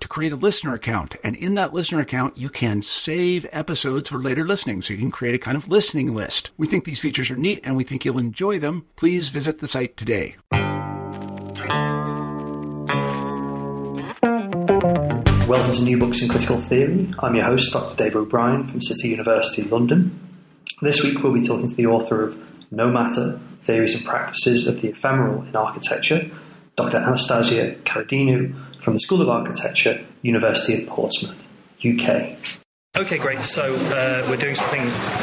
to create a listener account. And in that listener account, you can save episodes for later listening. So you can create a kind of listening list. We think these features are neat and we think you'll enjoy them. Please visit the site today. Welcome to New Books in Critical Theory. I'm your host, Dr. Dave O'Brien from City University London. This week we'll be talking to the author of No Matter Theories and Practices of the Ephemeral in Architecture, Dr. Anastasia Karandinou from the School of Architecture, University of Portsmouth, UK. Okay, great. So uh, we're doing something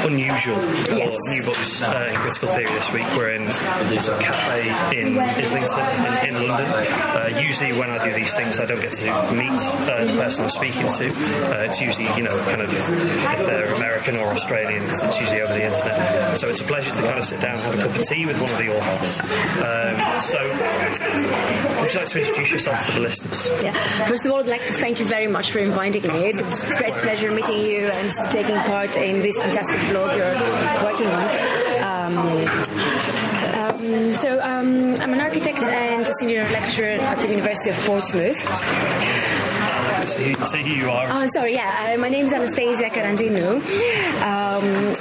unusual for Yes. New Books uh, in Critical Theory this week. We're in a cafe in Islington in, in London. Uh, usually when I do these things, I don't get to meet uh, the person I'm speaking to. Uh, it's usually, you know, kind of if they're American or Australian, it's it's usually over the internet. So it's a pleasure to kind of sit down and have a cup of tea with one of the authors. Um, so would you like to introduce yourself to the listeners? Yeah. First of all, I'd like to thank you very much for inviting me. It's a great pleasure meeting you and taking part in this fantastic blog you're working on. Um, um, so um, I'm an architect and a senior lecturer at the University of Portsmouth. Say who, you are. Oh, sorry, yeah. Uh, my name is Anastasia Karandinou. Um,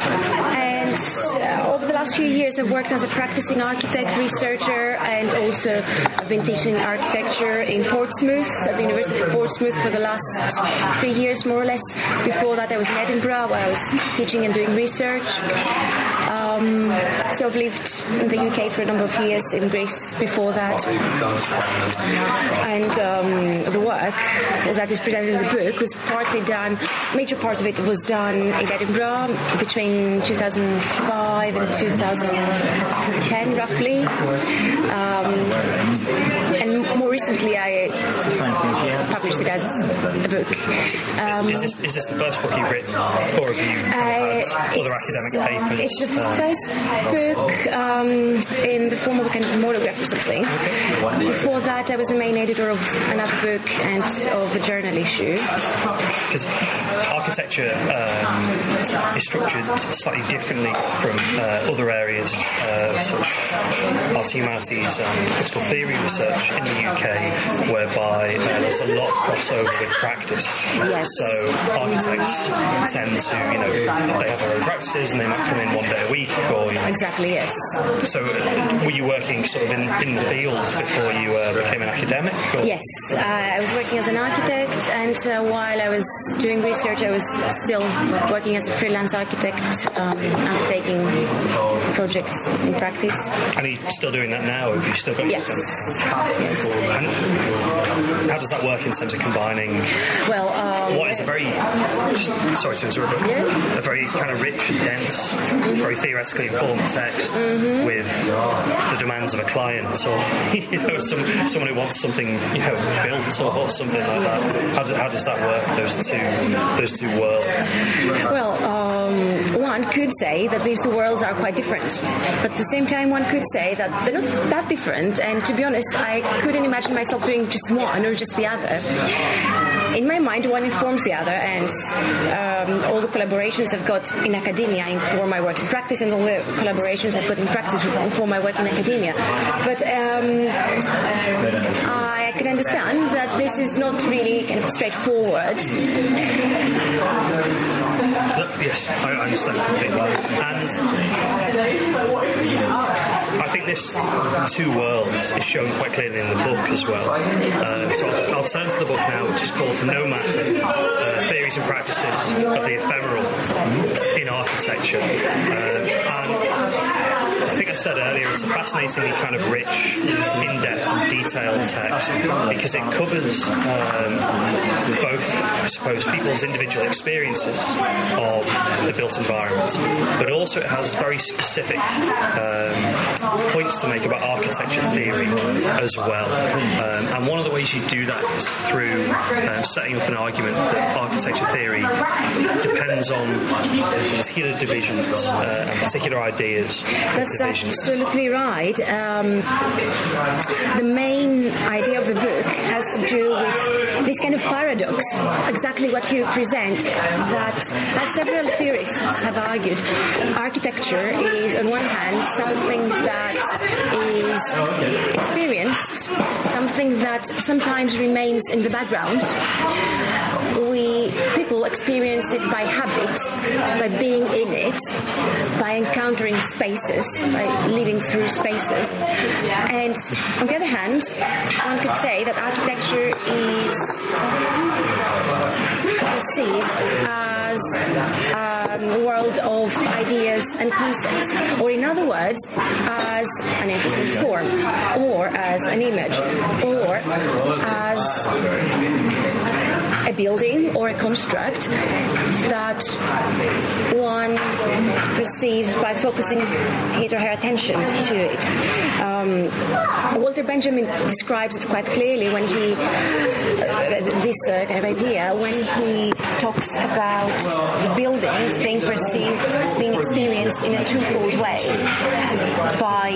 and uh, over the last few years, I've worked as a practicing architect, researcher, and also I've been teaching architecture in Portsmouth, at the University of Portsmouth, for the last three years, more or less. Before that, I was in Edinburgh, where I was teaching and doing research. Um, so I've lived in the UK for a number of years, in Greece before that. And um, the work that is presented in the book was partly done, major part of it was done in Edinburgh between 2005 and 2010, roughly. Um, and more recently, I published it as a book. Um, Is this, is this the first book you've written, or have you had other academic papers? It's the Uh, first book um, in the form of a kind of monograph or something. Before that, I was the main editor of another book and of a journal issue. because architecture um, is structured slightly differently from uh, other areas, uh, sort of arts humanities and critical theory research in the UK, whereby uh, there's a lot of crossover with practice. Yes. So architects tend to, you know, they have their own practices and they might come in one day a week, or you know, Exactly, yes. so uh, were you working sort of in, in the field before you uh, became an academic? Or? Yes, uh, I was working as an architect, and uh, while I was doing research, I was still working as a freelance architect, um, undertaking projects in practice. And are you still doing that now? Have you still got Yes. yes. And how does that work in terms of combining Well, um, what is a very sorry to interrupt, but Yeah. a very kind of rich, dense, very theoretically informed text Mm-hmm. with the demands of a client or you know some, someone who wants something you know built or, or something like that. How does, how does that work? Those two those two worlds. Well, um, one could say that these two worlds are quite different, but at the same time, one could say that they're not that different. And to be honest, I couldn't imagine myself doing just one or just the other. In my mind, one informs the other, and um, all the collaborations I've got in academia inform my work in practice, and all the collaborations I've got in practice inform my work in academia. But um, I can understand that this is not really kind of straightforward. Yes, I understand completely. And I think this two worlds is shown quite clearly in the book as well. Uh, so I'll, I'll, turn to the book now, which is called No Matter uh, Theories and Practices of the Ephemeral in Architecture. Uh, I think I said earlier, it's a fascinatingly kind of rich, in-depth and detailed text because it covers um, both, I suppose, people's individual experiences of the built environment, but also it has very specific um, points to make about architecture theory as well. Um, and one of the ways you do that is through um, setting up an argument that architecture theory depends on particular divisions uh, and particular ideas. That's absolutely right. Um, the main idea of the book has to do with this kind of paradox, exactly what you present, that as several theorists have argued, architecture is on one hand something that is experienced, something that sometimes remains in the background. People experience it by habit, by being in it, by encountering spaces, by living through spaces. And on the other hand, one could say that architecture is perceived as um, a world of ideas and concepts, or in other words, as an interesting form, or as an image, or as building or a construct that one perceives by focusing his or her attention to it. Um, Walter Benjamin describes it quite clearly when he, uh, this uh, kind of idea, when he talks about the buildings being perceived, being experienced in a twofold way by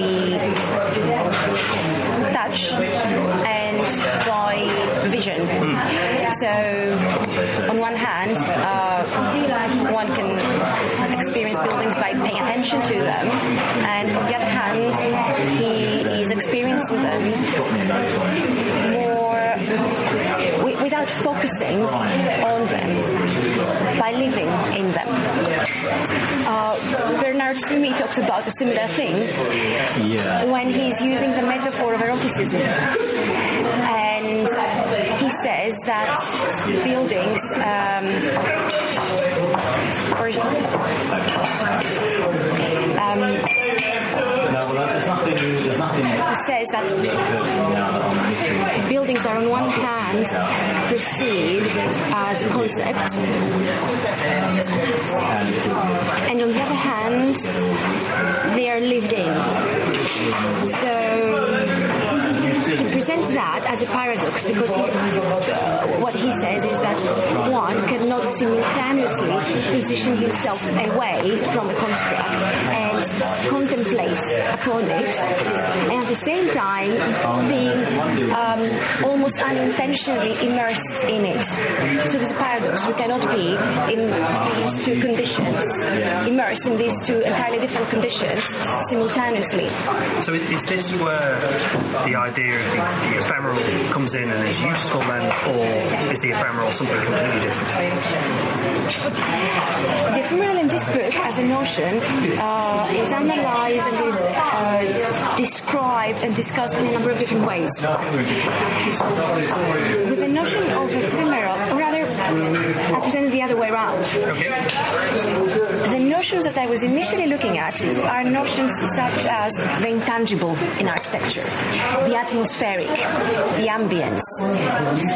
So, on one hand, uh, one can experience buildings by paying attention to them, and on the other hand, he is experiencing them more without focusing on them, by living in them. Uh, Bernard Tschumi talks about a similar thing when he's using the metaphor of eroticism. And he says that buildings um, or, um, says that buildings are on one hand perceived as a concept and on the other hand they are lived in. That as a paradox because what he says is that one cannot simultaneously position himself away from the construct contemplate upon it, and at the same time being um, almost unintentionally immersed in it. So there's a paradox. We cannot be in these two conditions, immersed in these two entirely different conditions simultaneously. So is this where the idea of the, the ephemeral comes in and is useful then, or is the ephemeral something completely different? The ephemeral in this book, as a notion, uh, is analyzed and is uh, described and discussed in a number of different ways. With the notion of ephemeral, or rather, I present it the other way around. The notions that I was initially looking at are notions such as the intangible in architecture, the atmospheric, the ambience,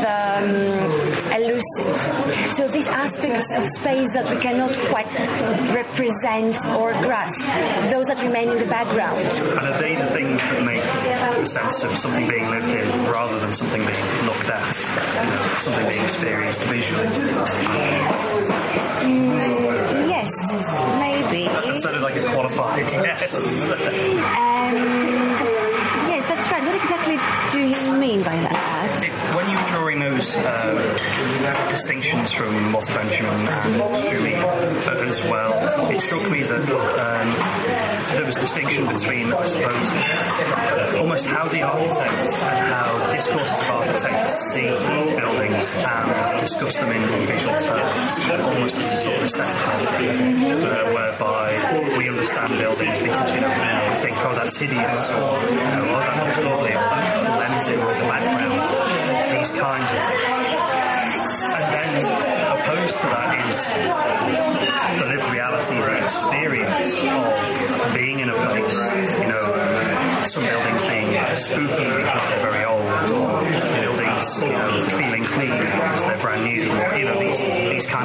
the um, elusive. So these aspects of space that we cannot quite represent or grasp, those that remain in the background. And are they the things that make sense of something being lived in rather than something being looked at, something being experienced visually? Mm. That sounded like a qualified yes. Um, yes, that's right. What exactly do you mean by that? When you were drawing those uh, distinctions from Benjamin and Tschumi uh, as well, it struck me that um, there was a distinction between, I suppose, almost how the architect and how discourses of architecture to see buildings and discuss them in visual terms, almost as a sort of aesthetic object, uh, whereby we understand buildings because you know we think, oh, that's hideous, or you know, oh, that looks lovely, or that blends in with the background. These kinds of things. and then opposed to that is the lived reality, the experience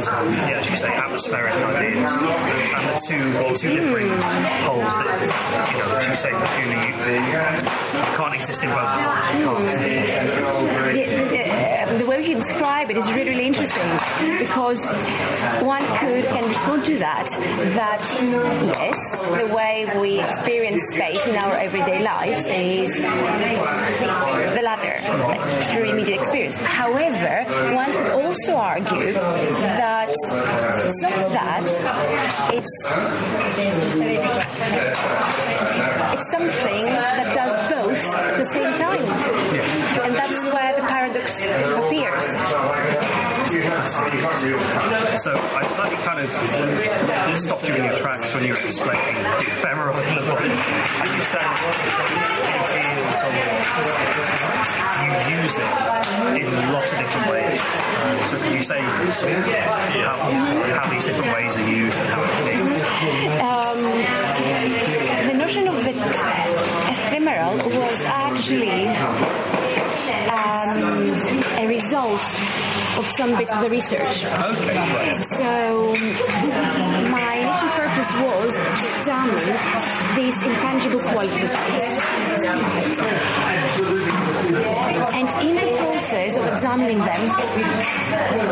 kinds yeah, as you say, atmospheric ideas. And the two well, two different poles that you know, as you say, Fortuna, you, you can't exist in both worlds. You can't. Yeah, the way you describe it is really, really interesting because one could can respond to that that yes, the way we experience space in our everyday lives is the latter, through immediate experience. However, one could also argue that it's not that, it's it's something that does both at the same time. And that's where the paradox appears. So I slightly kind of stopped you in your tracks when you were explaining the ephemeral element. And you said feels somewhat, you use it in lots of different ways. So could you say how, how these of of the research. Okay, right. So um, my initial purpose was to examine these intangible qualities. And in the process of examining them,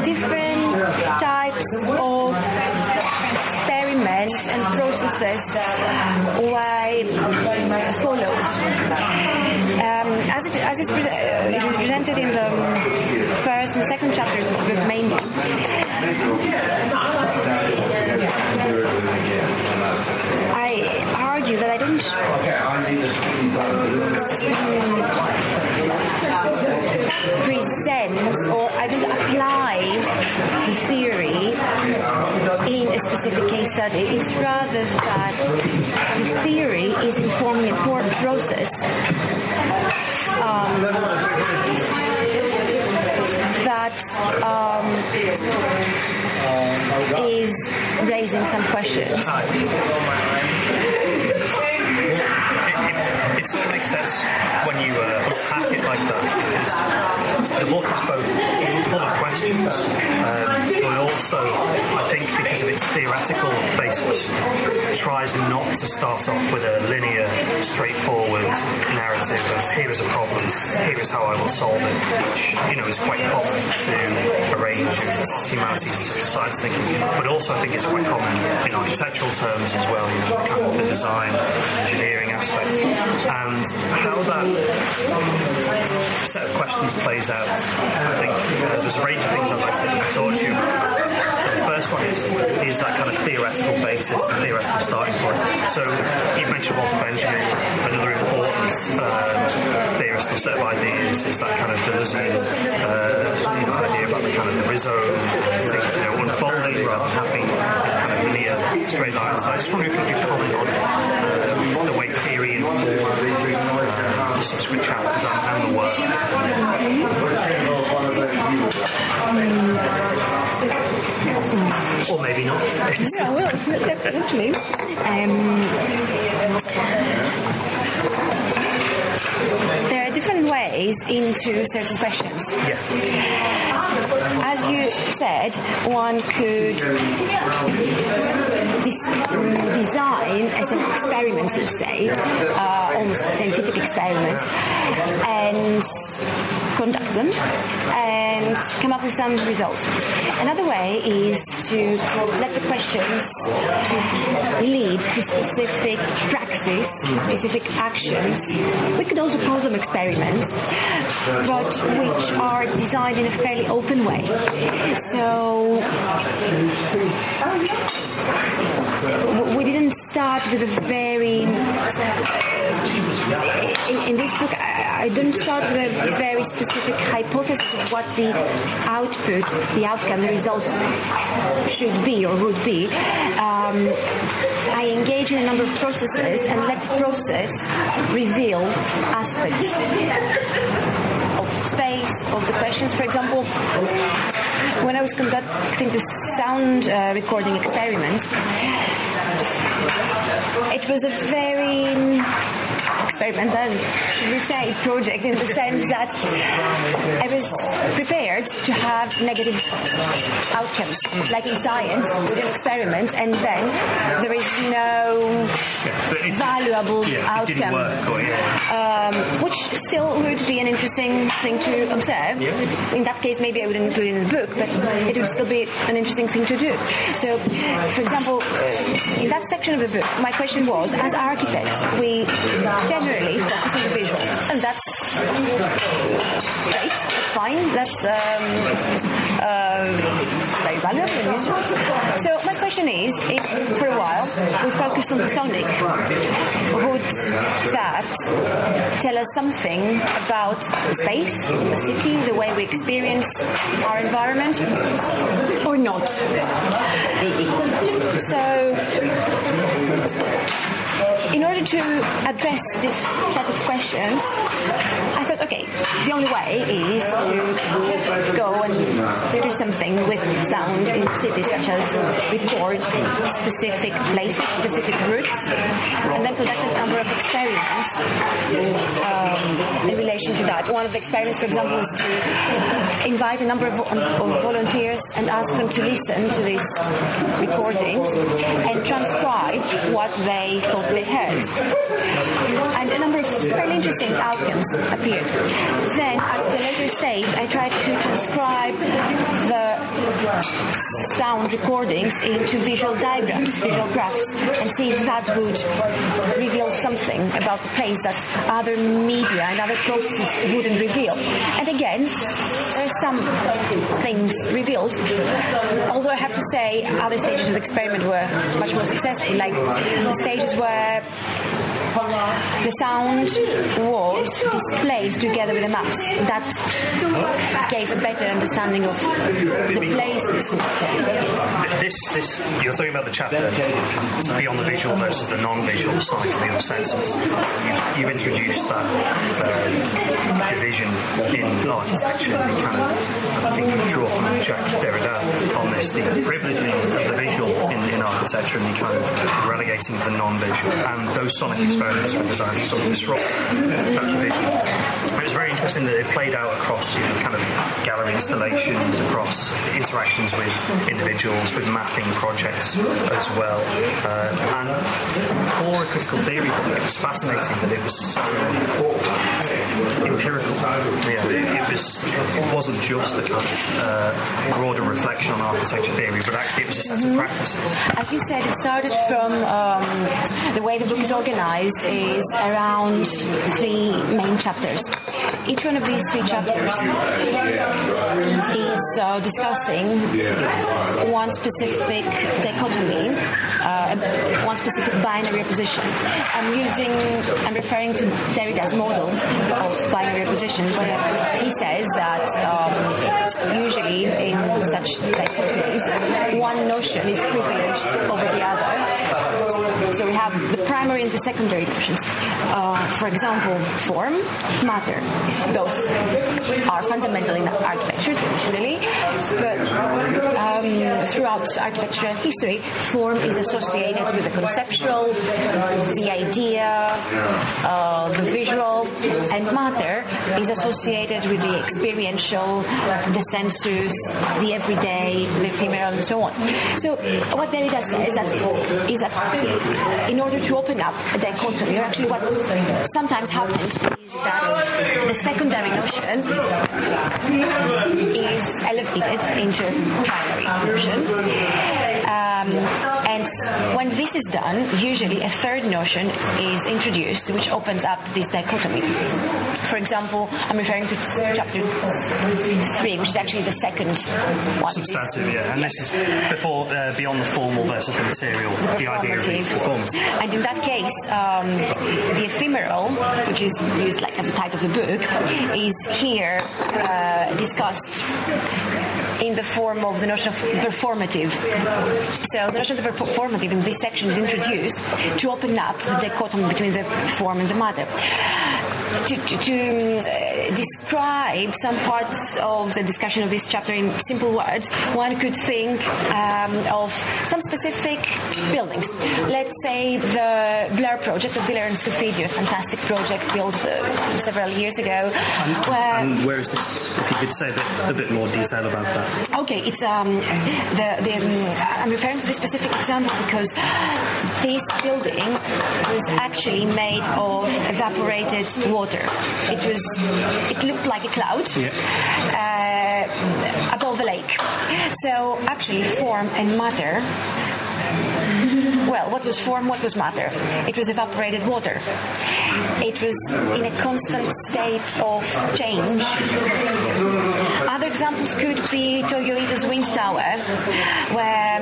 different types of experiments and processes were followed. Um, as, it, as it's pre- uh, it is presented in the um, first and second chapters of the book mainly, I argue that I don't present or I don't apply the theory in a specific case study. It's rather that the theory is informing a process um, that um, is raising some questions. Makes sense when you uh, unpack it like that. The book is both full of questions, um, but also, I think, because of its theoretical basis, tries not to start off with a linear, straightforward narrative of here is a problem, here is how I will solve it, which you know is quite common to a range of humanities and science thinking, but also I think it's quite common in architectural terms as well, kind of the design, engineering and how that set of questions plays out. I think uh, there's a range of things I'd like to talk to you about. The first one is, is that kind of theoretical basis, the theoretical starting point. So you mentioned Walter Benjamin, another important uh, theorist or set of ideas is that kind of Deleuzean uh, you know, idea about the kind of the rhizome, things you know, unfolding rather than having kind of linear straight lines. I just wonder if you could comment on uh, definitely. Um, ways into certain questions. As you said, one could des- design as an experiment, let's say, uh, almost scientific experiment, and conduct them and come up with some results. Another way is to let the questions lead to specific specific actions. We could also call them experiments, but which are designed in a fairly open way. So we didn't start with a very in, this book, I, don't start with a very specific hypothesis of what the output, the outcome, the results should be or would be. Um, engage in a number of processes and let process reveal aspects of space, of the questions. For example, when I was conducting the sound uh, recording experiment, it was a very experimental, we say, project in the sense that I was prepared to have negative outcomes, like in science, with an experiment, and then there is no Yeah, valuable yeah, outcome. or, yeah. Um, which still would be an interesting thing to observe. In that case, maybe I wouldn't include it in the book, but it would still be an interesting thing to do. So, for example, in that section of the book, my question was, as architects, we generally focus on the visual, and that's great, that's fine, that's um, uh, very valuable and useful. So my question is, if for a while we focused on the sonic, would that tell us something about space, the city, the way we experience our environment, or not? So in order to address this set of questions, okay, the only way is to go and do something with sound in cities, such as record specific places, specific routes, and then conduct a number of experiments um, in relation to that. One of the experiments, for example, was to invite a number of, of volunteers and ask them to listen to these recordings and transcribe what they thought they heard. And a number of fairly interesting outcomes appeared. Then, at a later stage, I tried to transcribe sound recordings into visual diagrams, visual graphs, and see if that would reveal something about the place that other media and other processes wouldn't reveal. And again, there are some things revealed, although I have to say other stages of the experiment were much more successful, like the stages where the sound was displayed together with the maps. That gave a better understanding of the places. This, this, you're talking about the chapter beyond the visual versus the non-visual side of the senses. You've, you've introduced that uh, division in architecture. You kind of, I think you draw from Jacques Derrida on this, the privileging of the visual in, in architecture and the kind of relegating the non-visual. And those sonic experiments were designed to sort of disrupt that division. It was very interesting that it played out across, you know, kind of gallery installations, across interactions with individuals, with mapping projects as well. Uh, and for a critical theory book, it was fascinating that it was so empirical. Yeah, it, it was. It wasn't just a kind of uh, broader reflection on architecture theory, but actually it was a set of practices. As you said, it started from um, the way the book is organized is around three main chapters. Each one of these three chapters is uh, discussing one specific dichotomy, uh, one specific binary opposition. I'm using, I'm referring to Derrida's model of binary opposition, where he says that um, usually in such dichotomies, one notion is privileged over the other. So we have the primary and the secondary notions. Uh, for example, form, matter. Both are fundamental in architecture traditionally, but um, throughout architectural history, form is associated with the conceptual, the idea, uh, the visual, and matter is associated with the experiential, the sensus, the everyday, the ephemeral, and so on. So what Derrida says that is that in order to open up a dichotomy, or actually what sometimes happens is that the secondary notion is elevated into primary notion. Um, when this is done, usually a third notion is introduced which opens up this dichotomy. For example, I'm referring to chapter three, which is actually the second one. Substantive, yeah. And this is before, uh, beyond the formal versus the material, the, idea of the performance. And in that case, um, the ephemeral, which is used like as the title of the book, is here uh, discussed in the form of the notion of performative. So the notion of the performative in this section is introduced to open up the dichotomy between the form and the matter. To, to, to uh, describe some parts of the discussion of this chapter in simple words, one could think um, of some specific buildings. Let's say the Blur project of Diller Scofidio, a fantastic project built uh, several years ago. And, where, and where is this? If you could say a bit, a bit more detail about that. Okay, it's um, the, the um, I'm referring to this specific example because this building was actually made of evaporated water. It was, it looked like a cloud uh, above a lake. So actually, form and matter well, what was form, what was matter? It was evaporated water. It was in a constant state of change. Other examples could be Toyo Ito's Wind Tower, where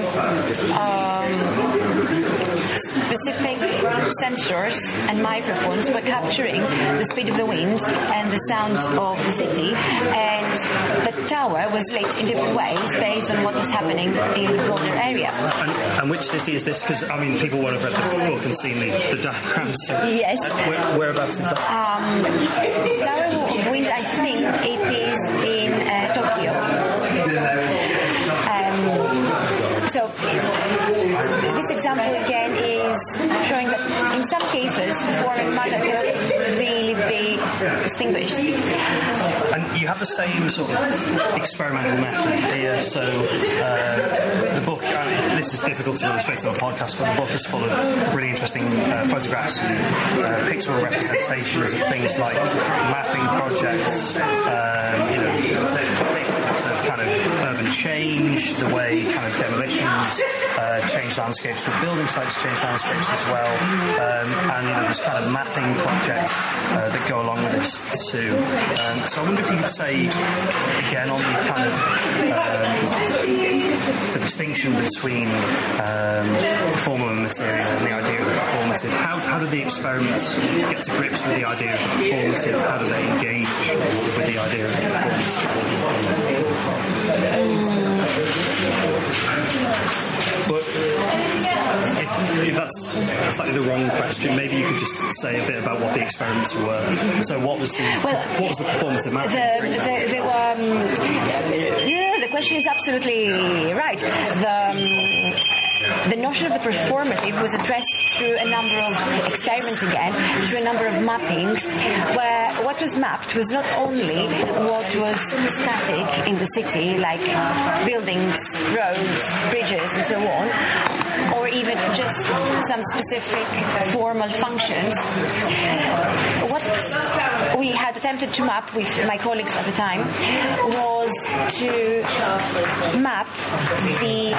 um, specific sensors and microphones were capturing the speed of the wind and the sound of the city, and the tower was lit in different ways based on what was happening in the broader area. And, and which city is this? Because, I mean, people would have read the book and seen the, the diagrams. So Yes. where, whereabouts is that? Um, Tower Wind, I think it is really be distinguished. And you have the same sort of experimental method here. So uh, the book, I mean, this is difficult to illustrate on a podcast, but the book is full of really interesting uh, photographs and uh, pictorial representations of things like mapping projects, um, you know, kind of urban change, the way kind of demolitions uh, change landscapes, the building sites change landscapes as well, um, and there's kind of mapping projects uh, that go along with this too. Um, so I wonder if you could say again on the kind of um, the distinction between um, formal and material and the idea of the performative. How, how do the experiments get to grips with the idea of the performative? How do they engage with the idea of performative? If that's slightly the wrong question, maybe you could just say a bit about what the experiments were. So, what was the Well, what was the? The, for example? the, the, um, yeah, the question is absolutely right. The, um, the notion of the performative was addressed through a number of experiments again, through a number of mappings, where what was mapped was not only what was static in the city, like buildings, roads, bridges, and so on, or even just some specific formal functions. What we had attempted to map with my colleagues at the time was to map the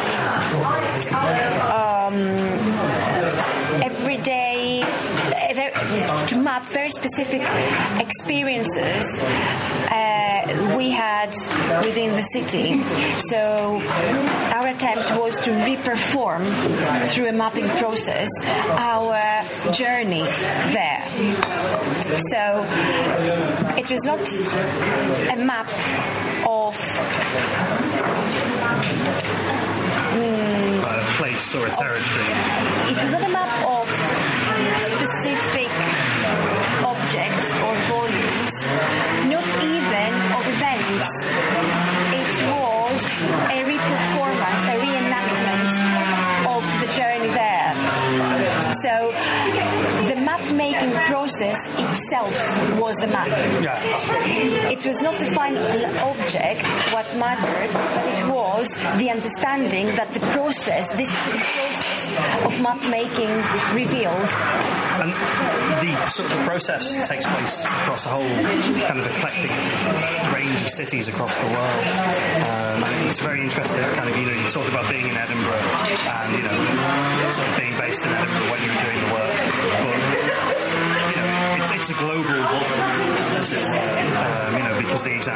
um, very specific experiences uh, we had within the city. So our attempt was to reperform through a mapping process our journey there. So it was not a map of a place or a territory. it was not a map of Yeah. It was not the final object what mattered, but it was the understanding that the process, this process, of map making revealed. And the sort of the process takes place across a whole kind of eclectic range of cities across the world. Um, it's very interesting, kind of, you know, you talk about being in Edinburgh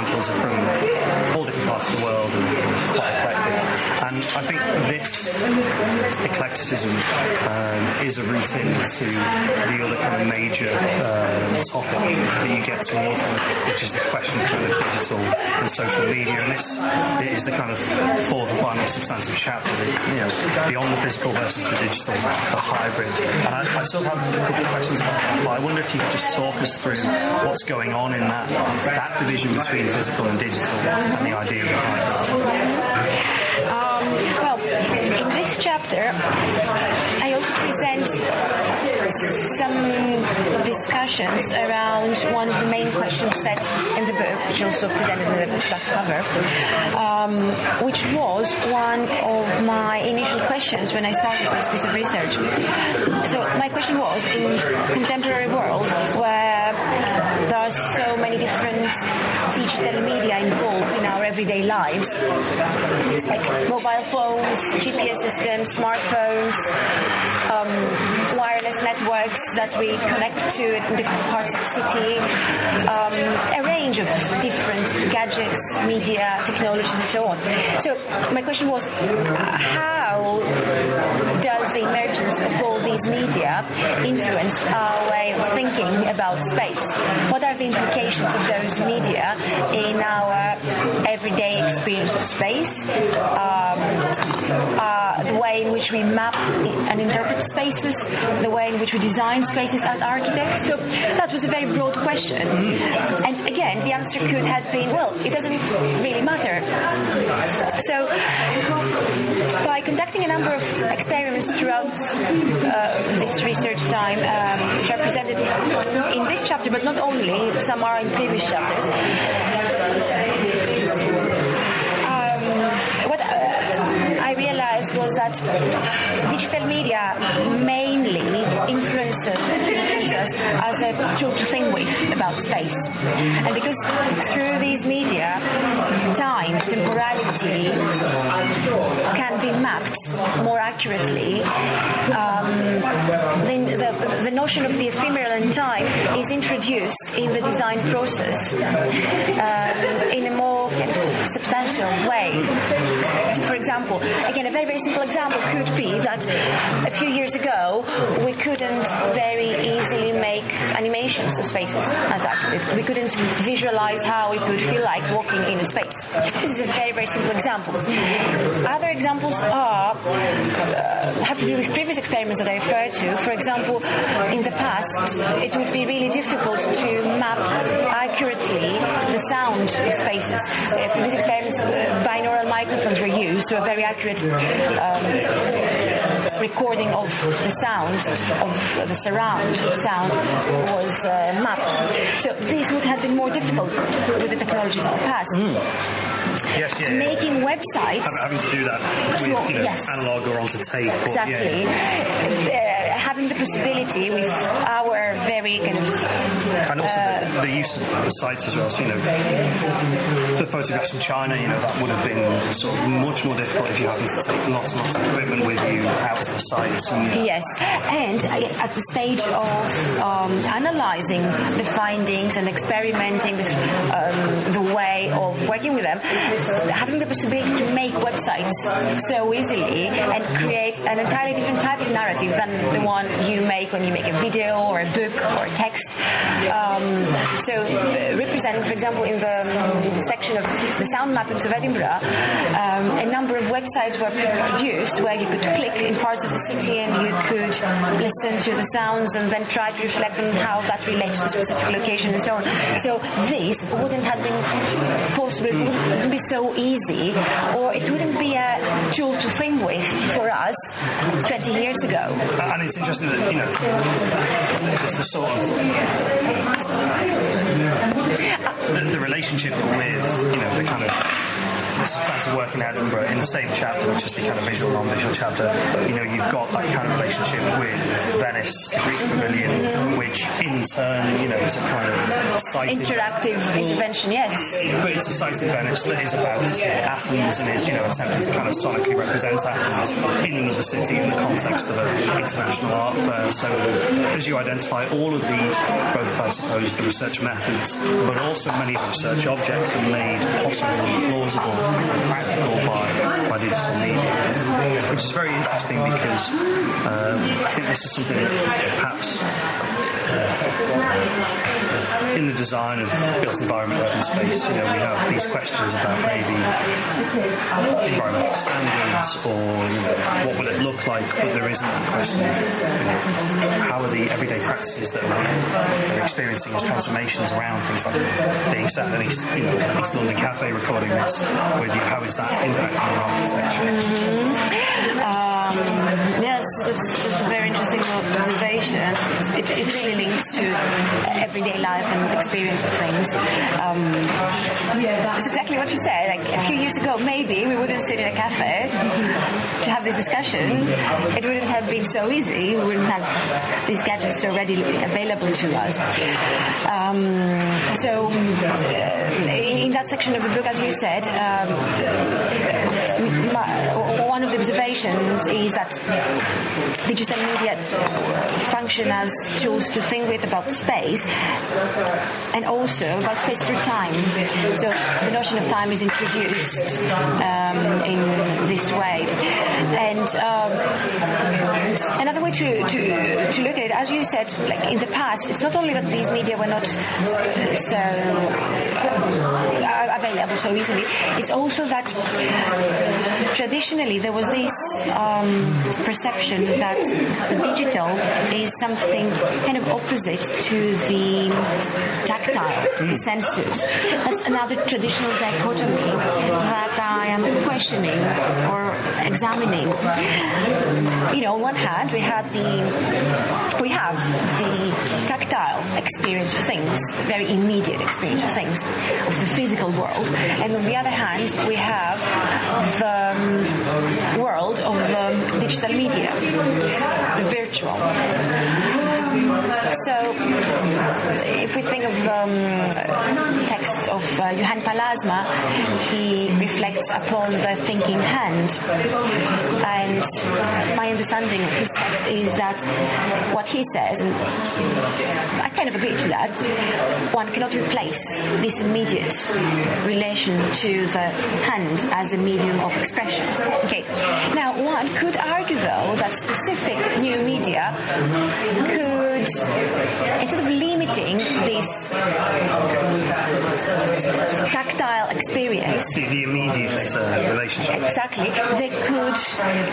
examples from all different parts of the world and quite eclectic. And I think this eclecticism um, is a route into the other kind of major uh, topic that you get towards, which is the question of of digital and social media. And this is the kind of fourth and final substantive chapter, that, you know, beyond the physical versus the digital, the hybrid. And I, I still have a couple of questions about that, but I wonder if you could just talk us through what's going on in that that division between physical and digital and the idea behind it. Chapter, I also present some discussions around one of the main questions set in the book, which also presented in the back cover, um, which was one of my initial questions when I started this piece of research. So my question was, in contemporary world where there are so many different digital media involved everyday lives, like mobile phones, GPS systems, smartphones, um, wireless networks that we connect to in different parts of the city, um, a range of different gadgets, media, technologies, and so on. So my question was, how does the emergence of media influence our way of thinking about space? What are the implications of those media in our everyday experience of space? Um, uh, the way in which we map and interpret spaces, the way in which we design spaces as architects. So that was a very broad question. And again, the answer could have been, well, it doesn't really matter. So by conducting a number of experiments throughout uh, this research time, um, which are presented in this chapter, but not only, some are in previous chapters, um, what uh, I digital media mainly influences, us as a tool to think with about space. And because through these media, time, temporality can be mapped more accurately, um, then the, the notion of the ephemeral in time is introduced in the design process um, in a more kind of substantial way. For example, again, a very, very simple example could be that a few years ago we couldn't very easily make animations of spaces as. We couldn't visualize how it would feel like walking in a space. This is a very, very simple example. Other examples are uh, have to do with previous experiments that I referred to. For example, in the past, it would be really difficult to map accurately the sound of spaces. Uh, for these experiments, uh, binaural microphones were used, so a very accurate um, recording of the sound of the surround sound was uh, mapped. So this would have been more difficult with the technologies of the past. Yes, yeah, yeah. Making websites. Having to do that with So, you know, yes. analog or onto tape. or- Exactly. yeah. Uh, having the possibility with our very kind of And also the, the use of the sites as well. So, you know, the photographs from China, you know, that would have been sort of much more difficult if you having to take lots and lots of equipment with you out to the sites. And, Yes, and uh, at the stage of um, analyzing the findings and experimenting with um, the way of working with them, having the possibility to make websites so easily and create an entirely different type of narrative than the one you make when you make a video or a book or a text. Um, so, uh, representing, for example, in the um, section of the sound mappings of Edinburgh, um, a number of websites were produced where you could click in parts of the city and you could listen to the sounds and then try to reflect on how that relates to a specific location and so on. So this wouldn't have been possible, it wouldn't be so easy, or it wouldn't be a tool to think with for us 20 years ago. and it's interesting that, you know, it's the sort of uh, the, the relationship with, you know, the kind of to work in Edinburgh, in the same chapter, which is the kind of visual, non-visual chapter, you know, you've got that kind of relationship with Venice, the Greek pavilion, which in turn, you know, is a kind of site interactive intervention. Yes, but it's a site in Venice that is about Athens and is, you know, attempting to kind of sonically represent Athens in another city in the context of an international art fair. So as you identify all of the both, I suppose, the research methods, but also many of the research objects are made possible and plausible by, by digital media, which is very interesting because um, I think this is something that perhaps in the design of built environment open space, you know, we have these questions about maybe environmental standards or you know, what will it look like, but there isn't the question of you know, how are the everyday practices that we're experiencing as transformations around things like being sat in East, you know, East London Cafe recording this with you, how is that impacting architecture? Mm-hmm. Um, yes, it's, it's a very interesting observation. It, really everyday life and experience of things. Um, it's exactly what you said. Like a few years ago, maybe we wouldn't sit in a cafe to have this discussion. It wouldn't have been so easy. We wouldn't have these gadgets so readily available to us. Um, so, uh, in that section of the book, as you said, um, my, observations is that digital media function as tools to think with about space and also about space through time. So the notion of time is introduced um, in this way. And um, way to, to, to look at it, as you said, like in the past, it's not only that these media were not so uh, available so easily, it's also that traditionally there was this um, perception that the digital is something kind of opposite to the tactile, the senses. That's another traditional dichotomy that I am questioning or examining. You know, on one hand, we had the we have the tactile experience of things, very immediate experience of things, of the physical world, and on the other hand, we have the world of the digital media, the virtual. So, if we think of um, texts of uh, Juhani Pallasmaa, he reflects upon the thinking hand. And my understanding of his text is that what he says, and I kind of agree to that, one cannot replace this immediate relation to the hand as a medium of expression. Okay. Now, one could argue, though, that specific new media could instead of limiting this experience, the, the immediate uh, relationship, exactly, they could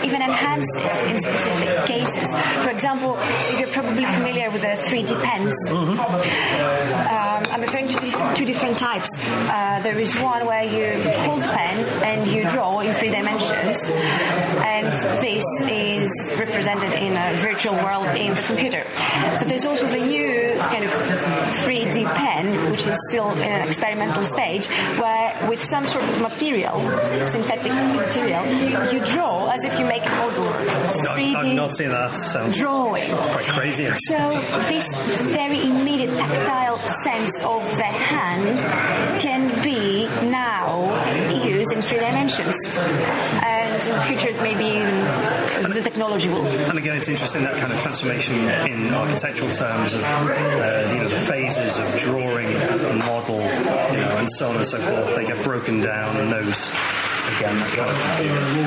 even enhance it in specific cases. For example, you're probably familiar with the 3D pens. Mm-hmm. Um, I'm referring to two different types. Uh, there is one where you hold the pen and you draw in three dimensions, and this is represented in a virtual world in the computer. But there's also the new kind of 3D pen, which is still in an experimental stage, where with some sort of material, synthetic material, you draw as if you make a model. 3D I've not seen that. Sounds drawing. Quite crazy. So this very immediate tactile sense of the hand can be now used in three dimensions. And in the future, it may be the technology will. And again, it's interesting that kind of transformation in architectural terms of uh, you know the phases of drawing model, you know, and so on and so forth. They get broken down, and those again that kind of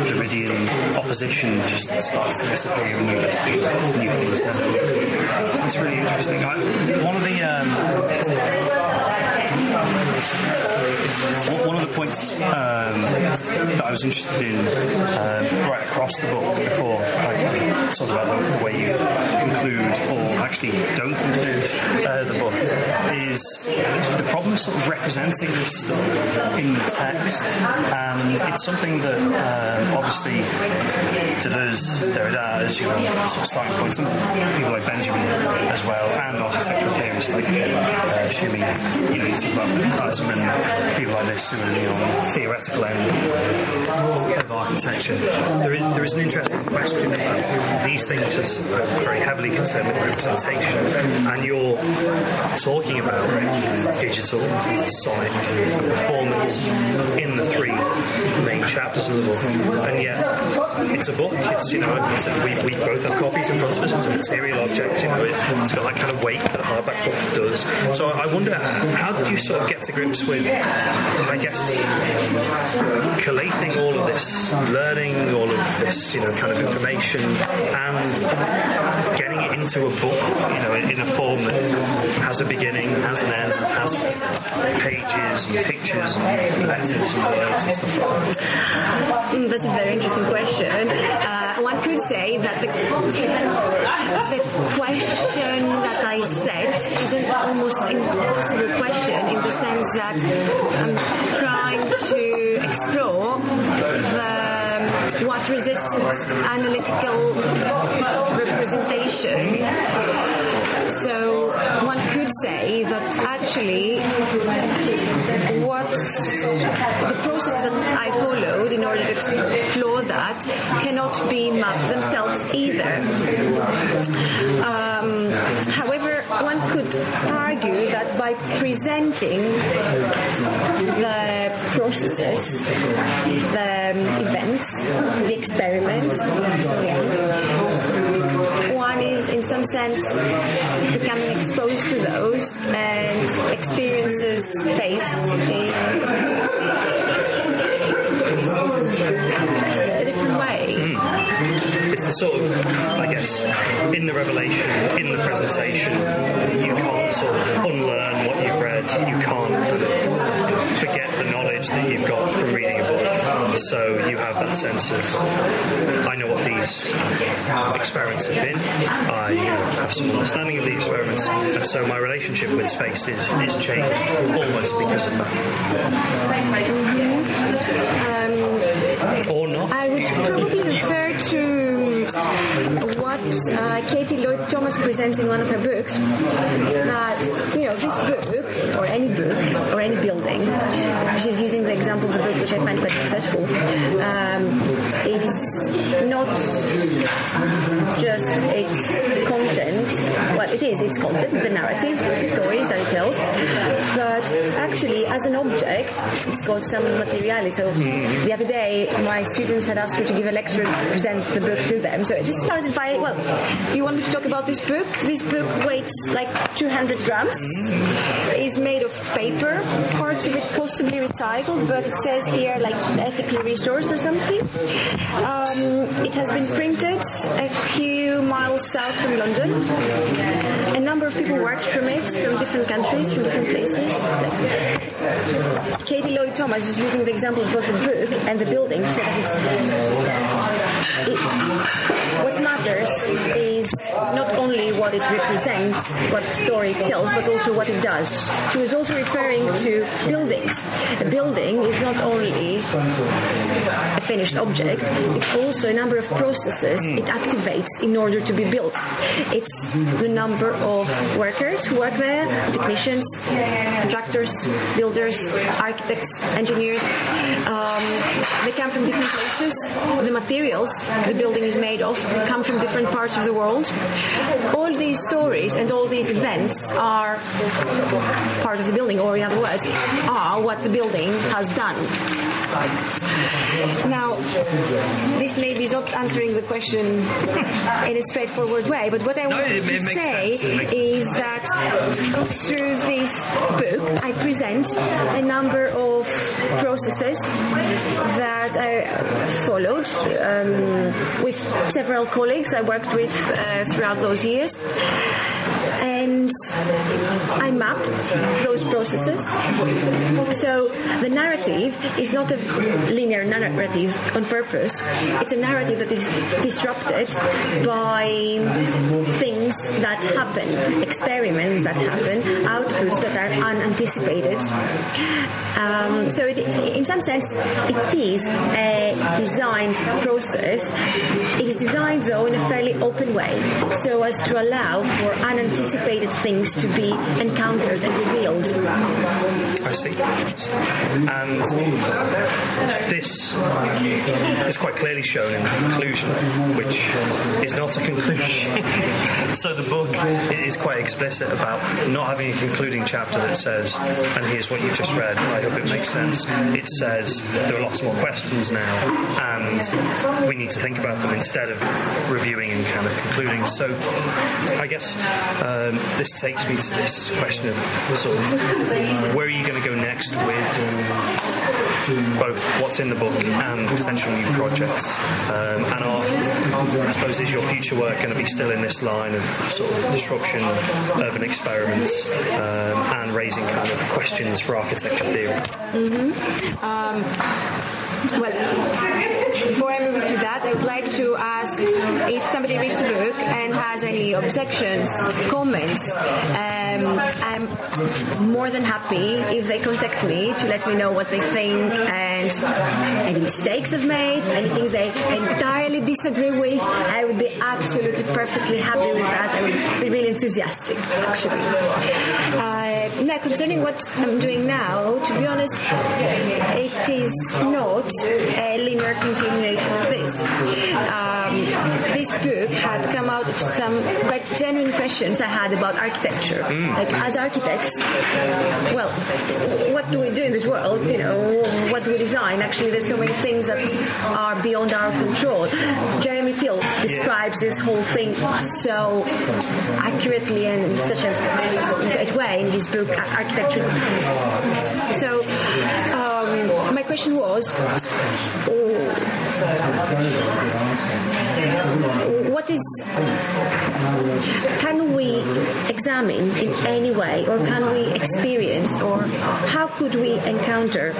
Derridian opposition just starts to disappear and. It's really interesting. I, one of the um, one of the points um, I was interested in uh, right across the book before I talk about the way you include or actually don't include uh, the book is the problem sort of representing this stuff in the text. And it's something that uh, obviously Deleuze, Derrida as your sort of starting points point, and people like Benjamin as well, and architectural like uh, Tschumi, you know, you about Eisenman, people like this who are know, on the theoretical end of architecture. There is, there is an interesting question about these things as very heavily concerned with representation, and you're talking about digital, sonic, performance in the three main chapters of the book, and yet it's a book. It's you know it's we, we both have copies in front of us. It's a material object. You know, it, it's got that kind of weight that a hardback book does. So I wonder how did you sort of get to grips with, I guess, collating all of this, learning all of this, you know, kind of information, and getting it into a book, you know, in a form that has a beginning, has an end, has pages, and pictures, and letters, and words, and stuff like that. Mm, that's a very interesting question. Uh, one could say that the, the question almost impossible question in the sense that I'm trying to explore the, um, what resists analytical representation. So one could say that actually what the process that I followed in order to explore that cannot be mapped themselves either. Um, however, one could argue that by presenting the processes, the um, events, the experiments, one is in some sense becoming exposed to those and experiences space in the sort of, I guess, in the revelation, in the presentation, you can't sort of unlearn what you've read. You can't forget the knowledge that you've got from reading a book. So you have that sense of, I know what these experiments have been. I have some understanding of the experiments, and so my relationship with space is, is changed almost because of that. Um, or not. I would probably refer to uh, Katie Lloyd Thomas presents in one of her books. That you know, this book or any book or any building, she's using the example of the book which I find quite successful, um, is not just its content. Well, it is its content, the narrative, the stories that it tells, but actually as an object, it's got some materiality. So the other day, my students had asked me to give a lecture and present the book to them. So it just started by, well, you want me to talk about this book? This book weighs like 200 grams, is made of paper, parts of it possibly recycled, but it says here like ethically resourced or something. Um, it has been printed a few miles south from London. A number of people worked from it from different countries, from different places. Katie Lloyd Thomas is using the example of both the book and the building so. It, what matters not only what it represents, what story it tells, but also what it does. She was also referring to buildings. A building is not only a finished object, it's also a number of processes it activates in order to be built. It's the number of workers who work there, technicians, contractors, builders, architects, engineers. Um, they come from different places. The materials the building is made of come from different parts of the world. All these stories and all these events are part of the building, or in other words, are what the building has done. Now, this maybe is not answering the question in a straightforward way, but what I No, want to say sense. It makes is that through this book, I present a number of processes that I followed um, with several colleagues I worked with uh, throughout those years. And I map those processes. So the narrative is not a linear narrative on purpose. It's a narrative that is disrupted by things that happen, experiments that happen, outputs that are unanticipated. Um, so, it, in some sense, it is a designed process. It is designed, though, in a fairly open way, so as to allow for unanticipated things to be encountered and revealed. I see. And this is quite clearly shown in the conclusion, which is not a conclusion. so the book is quite explicit about not having a concluding chapter that says, and here's what you've just read. I hope it makes sense. It says there are lots more questions now, and we need to think about them instead of reviewing and kind of concluding. So I guess um, this takes me to this question of sort of where are you going to go next with both what's in the book and potential new projects? Um, and are, I suppose, is your future work going to be still in this line of sort of disruption, urban experiments, um, and raising kind of questions for architecture theory? Mm-hmm. Um, well, before I move to that, I would like to ask if somebody reads the book and has any objections, comments. Um, I'm more than happy if they contact me to let me know what they think and any mistakes I've made, any things they entirely disagree with. I would be absolutely perfectly happy with that. I would be really enthusiastic, actually. Uh, now, concerning what I'm doing now, to be honest, it is not a linear continuation of this. Um, this book had come out of some quite genuine questions I had about architecture. Mm. Like, as architects, well, what do we do in this world? You know, what do we design? Actually, there's so many things that are beyond our control. Jeremy Till describes this whole thing so accurately and in such a great way in his book, Architecture So, um, my question was, what is can we examine in any way or can we experience or how could we encounter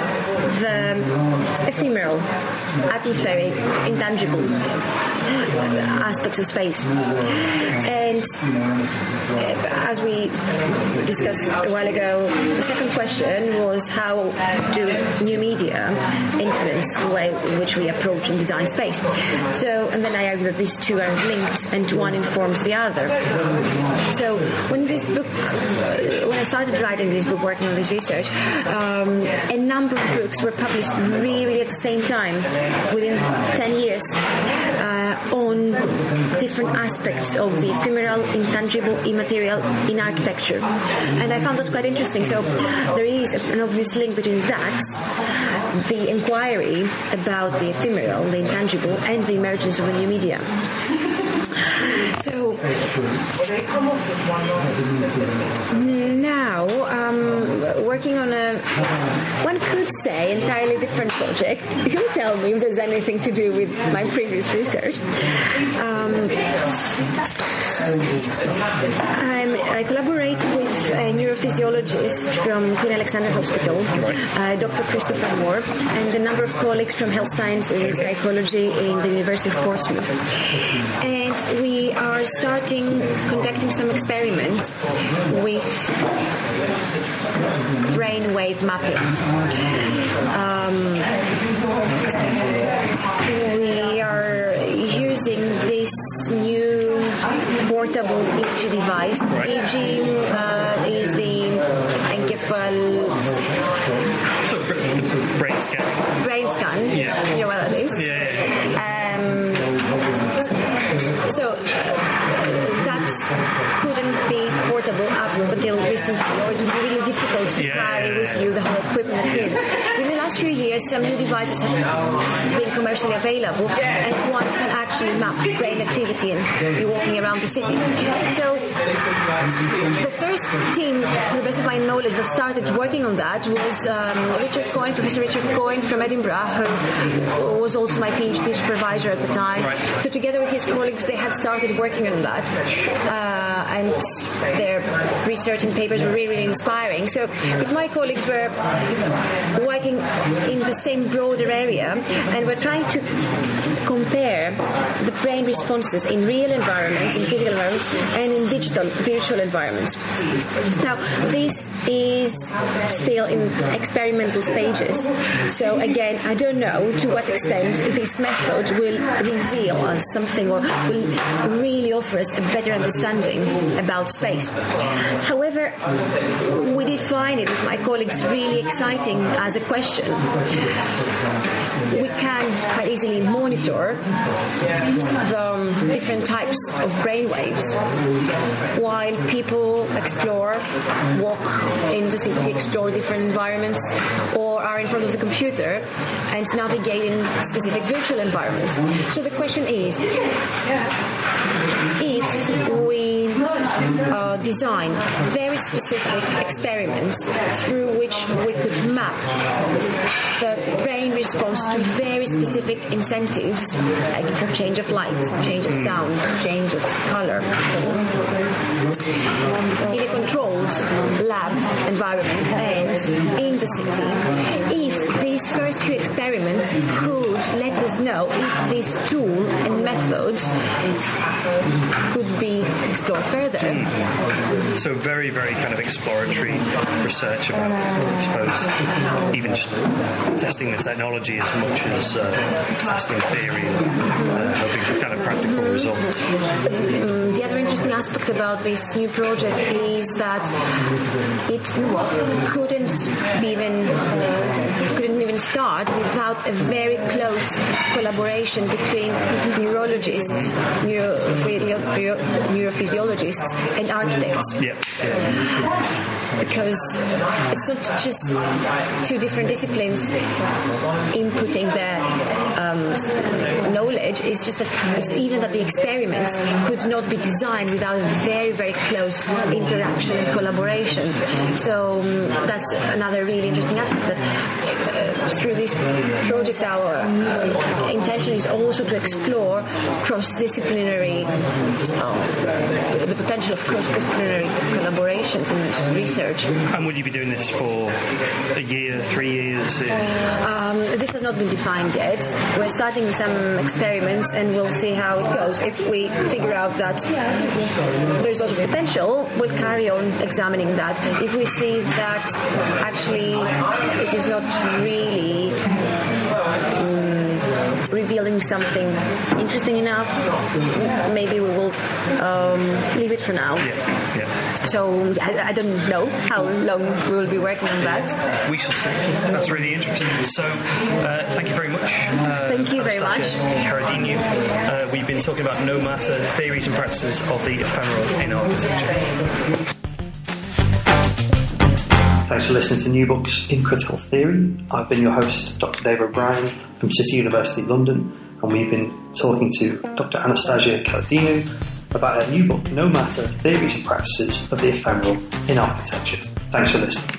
the ephemeral atmospheric intangible aspects of space? And uh, as we discussed a while ago the second question was how do new media influence the way in which we approach and design space? So and then I argue that these two are linked and one informs the other. So when this book, when I started writing this book, working on this research, um, a number of books were published really, really at the same time, within 10 years. Uh, on different aspects of the ephemeral, intangible, immaterial in architecture. And I found that quite interesting. So there is an obvious link between that, the inquiry about the ephemeral, the intangible, and the emergence of a new media. So now, um, working on a, one could say, entirely different project. You tell me if there's anything to do with my previous research. Um, i collaborate with a neurophysiologist from Queen Alexandra Hospital, uh, Dr. Christopher Moore, and a number of colleagues from health sciences and psychology in the University of Portsmouth. And we are starting conducting some experiments with brainwave mapping. Um, we are using this new portable EEG device. EEG devices have been commercially available, and can actually map brain activity and be walking around the city. So the first team, to the best of my knowledge, that started working on that was um, Richard Coyne, Professor Richard Coyne from Edinburgh, who was also my PhD supervisor at the time. Right. So together with his colleagues, they had started working on that, uh, and their research and papers were really, really inspiring. So with my colleagues were working in the same broader area, and we're trying to compare the brain responses in real environments, in physical environments, and in digital, virtual environments. Now, this is still in experimental stages. So again, I don't know to what extent this method will reveal us something or will really offer us a better understanding about space. However, we did find it my colleagues really exciting as a question. We can quite easily monitor the um, different types of brainwaves while people explore, walk in the city, explore different environments, or are in front of the computer and navigate in specific virtual environments. So the question is, if uh, design very specific experiments through which we could map the brain response to very specific incentives, like change of light, change of sound, change of color, in a controlled lab environment and in the city. These first few experiments could let us know if this tool and methods could be explored further. So very, very kind of exploratory research about, I suppose, even just testing the technology as much as uh, testing theory and uh, hoping for kind of practical results. Mm, the other interesting aspect about this new project is that it couldn't couldn't even start without a very close collaboration between neurologists, neuro, neurophysiologists, and architects. Yeah. Because it's not just two different disciplines inputting their um, knowledge, it's just that it's even that the experiments could not be designed without a very, very close interaction and collaboration. So um, that's another really interesting aspect that through this project our intention is also to explore cross-disciplinary uh, the potential of cross-disciplinary collaborations and research. And will you be doing this for a year, three years? Um, this has not been defined yet. We're starting some experiments and we'll see how it goes. If we figure out that there's also potential, we'll carry on examining that. If we see that actually it is not really um, revealing something interesting enough, maybe we will um, leave it for now. Yeah, yeah. So I, I, don't know how long we will be working on that. We shall see. That's really interesting. So uh, thank you very much. Uh, thank you very much. Karandinou. Uh, we've been talking about no matter theories and practices of the ephemeral in architecture. Thanks for listening to New Books in Critical Theory. I've been your host, Dr. Dave O'Brien from City University London, and we've been talking to Dr. Anastasia Karandinou about her new book, No Matter Theories and Practices of the Ephemeral in Architecture. Thanks for listening.